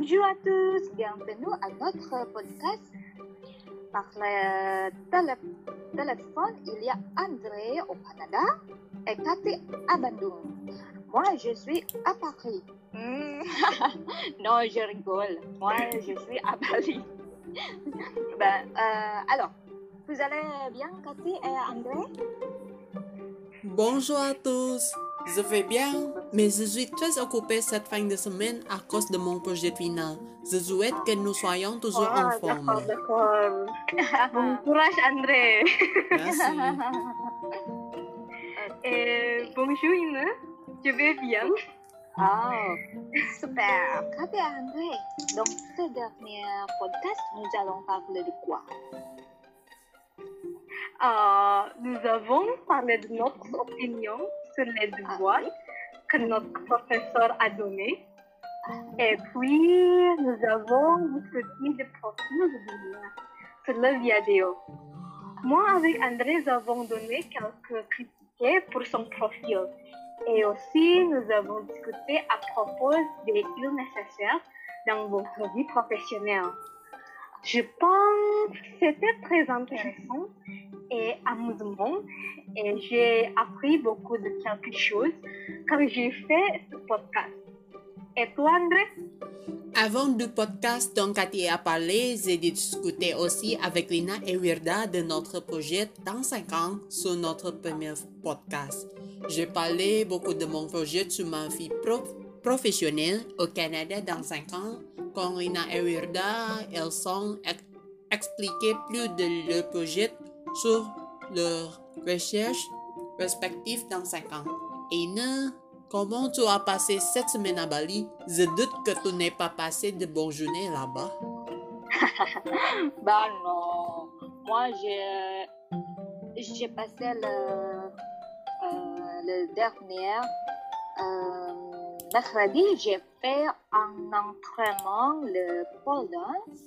Bonjour à tous, bienvenue à notre podcast. Par le télé- téléphone, il y a André au Canada et Cathy à Bandung. Moi, je suis à Paris. Hmm, non, je rigole. Moi, je suis à Paris. ben, euh, alors, vous allez bien, Cathy et André? Bonjour à tous, je vais bien, mais je suis très occupé cette fin de semaine à cause de mon projet final. Je souhaite que nous soyons toujours en Ah, forme. d'accord, d'accord. Bon courage, André. Merci. Et bonjour Ine, je vais bien? Ah, super. Cathy et André, dans ce dernier podcast, nous allons parler de quoi? Euh, nous avons parlé de notre opinion sur les devoirs que notre professeur a donnés. Et puis, nous avons profils de lumière sur la vidéo. Moi, avec André, nous avons donné quelques critiques pour son profil. Et aussi, nous avons discuté à propos des skills nécessaires dans votre vie professionnelle. Je pense que c'était très intéressant et amusant et j'ai appris beaucoup de quelque chose quand j'ai fait ce podcast. Et toi, André? Avant du podcast dont Cathy a parlé, j'ai discuté aussi avec Lina et Wirda de notre projet dans 5 ans sur notre premier podcast. J'ai parlé beaucoup de mon projet sur ma vie pro- professionnelle au Canada dans 5 ans. Quand Lina et Wirda, elles ont ex- expliqué plus de leur projet sur leurs recherches respectives dans 5 ans. Et Ina, Comment tu as passé cette semaine à Bali? Je doute que tu n'aies pas passé de bonnes journées là-bas. Ben non. Moi, j'ai, j'ai passé le, euh, le dernier euh, mercredi, j'ai fait un entraînement, le pole dance,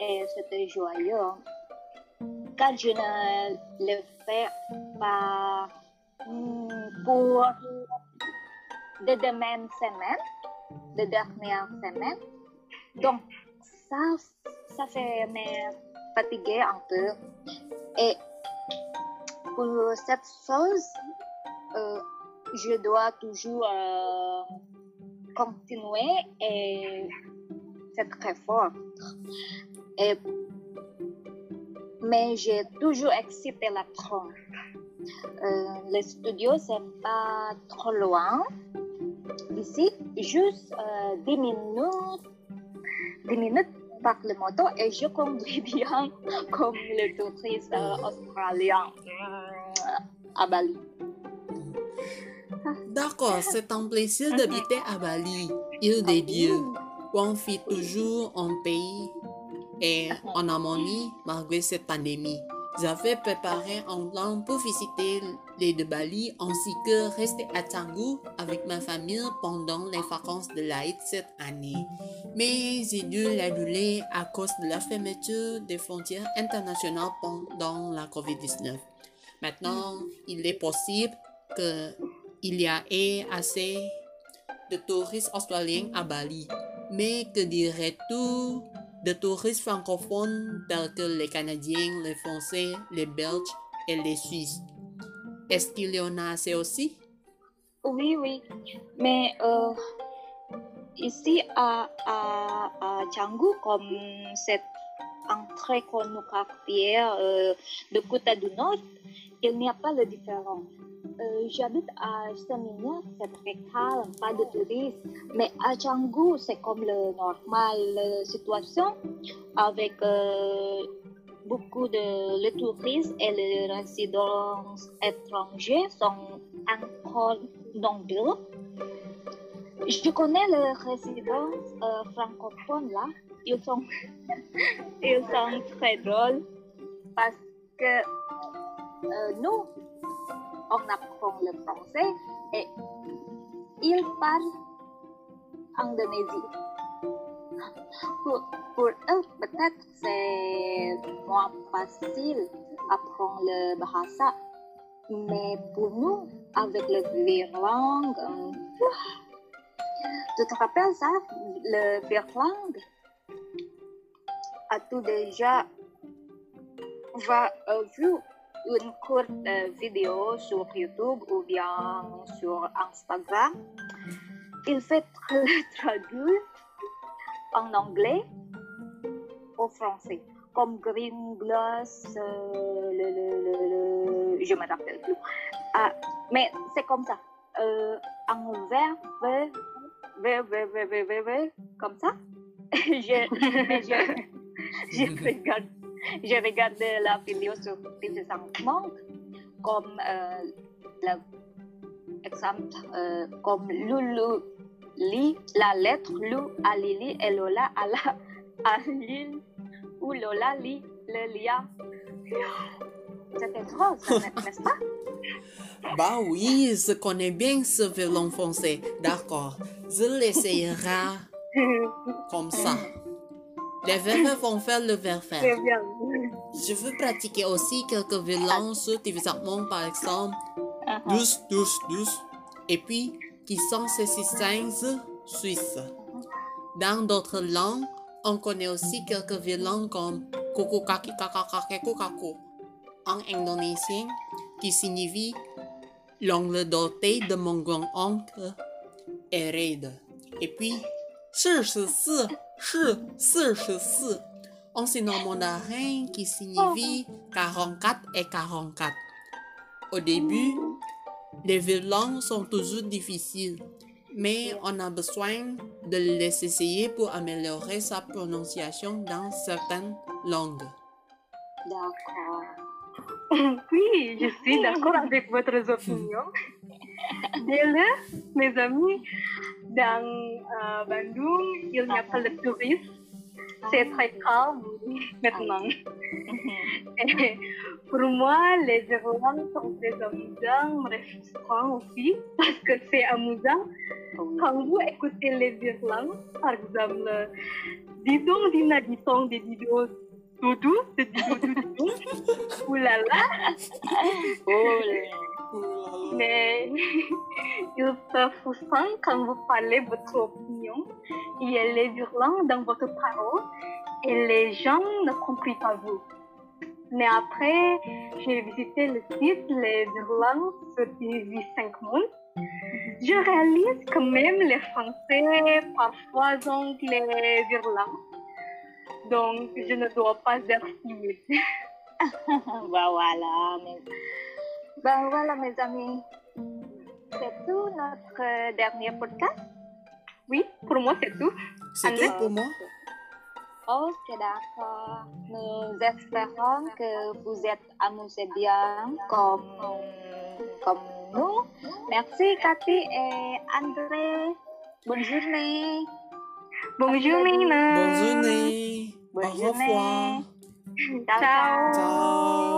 et c'était joyeux. Je ne le fais pas hmm, pour de demain semaine, de dernière semaine. Donc, ça, ça fait me fatiguer un peu. Et pour cette chose, euh, je dois toujours euh, continuer et c'est très fort. Et, mais j'ai toujours accepté l'apprendre. Euh, le studio, c'est pas trop loin d'ici, juste euh, 10 minutes, 10 minutes par le moto et je conduis bien comme le touriste australien euh, à Bali. D'accord, c'est un plaisir d'habiter à Bali, île des dieux, où on vit toujours en pays et en harmonie malgré cette pandémie. J'avais préparé un plan pour visiter les de Bali ainsi que rester à Canggu avec ma famille pendant les vacances de l'Aïd cette année. Mais j'ai dû l'annuler à cause de la fermeture des frontières internationales pendant la COVID-19. Maintenant, il est possible que il y ait assez de touristes australiens à Bali. Mais que dirais-tu de touristes francophones tels que les Canadiens, les Français, les Belges et les Suisses? Est-ce qu'il y en a assez aussi? Oui, oui. Mais euh, ici à, à, à Canggu, comme c'est un très connu quartier euh, de Kota du Nord, il n'y a pas de différence. Euh, J'habite à Stamina, c'est très calme, pas de touristes. Mais à Canggu, c'est comme le normal euh, situation avec euh, beaucoup de les touristes et les résidents étrangers sont encore nombreux. Je connais les résidents euh, francophones là. Ils sont, ils sont très drôles parce que nous, on apprend le français et ils parlent indonésie. Pour, pour eux, peut-être c'est moins facile apprendre le bahasa, mais pour nous, avec langues, euh, Tu te rappelles ça, le Bertrand As-tu déjà va, euh, vu une courte euh, vidéo sur YouTube ou bien sur Instagram. Il fait traduire en anglais au français, comme Green Glass, euh, je me rappelle plus. Ah, mais c'est comme ça, euh, en vert, comme ça. je, je, je regarde je regarde la vidéo sur Monk comme euh, l'exemple, euh, comme Lulu lit la lettre Lou à Lily et Lola à la à Lille ou Lola lit le lien. C'était drôle, n'est-ce pas? Bah oui, je connais bien ce violon français. D'accord, je l'essayerai comme ça. Les verbes vont faire le verbe faire. Très bien Je veux pratiquer aussi quelques violons sur diversement, par exemple, Uh-huh. douce, douce, douce, et puis qui sont ces systèmes suisses. Dans d'autres langues, on connaît aussi quelques violons comme koko kaki kakakake kokako en indonésien, qui signifie l'ongle doté de mon grand-oncle est raide. Et puis, 四十四是四十四 En sinon mandarin qui signifie 44 et 44. Au début, les violons sont toujours difficiles, mais on a besoin de les essayer pour améliorer sa prononciation dans certaines langues. D'accord. Oui, je suis d'accord avec votre opinion. D'ailleurs, mes amis, dans euh, Bandung, il n'y a pas de touristes. C'est très calme maintenant. Et pour moi, les Irlandais sont très amusants, mais frustrants aussi, parce que c'est amusant. Quand vous écoutez les Irlandais, par exemple, disons, Dina disons des vidéos doudou, de doudou. Doudou, oulala, Oh, mais il se frustrant quand vous parlez votre opinion. Il y a les virulents dans votre parole et les gens ne comprennent pas vous. Mais après, j'ai visité le site Les Virulents sur TV5 Monde. Je réalise que même les Français parfois ont les virulents. Donc, je ne dois pas être bah voilà, mes... Ben voilà mes amis. C'est tout notre dernier podcast. Oui, pour moi, c'est tout. C'est tout pour moi. Ok, d'accord. Nous espérons que vous êtes amusés bien comme, comme nous. Merci Cathy et André. Bonne journée. Bonjour, Nina. Bonne journée. Bonne Au journée. revoir. Ciao. Ciao.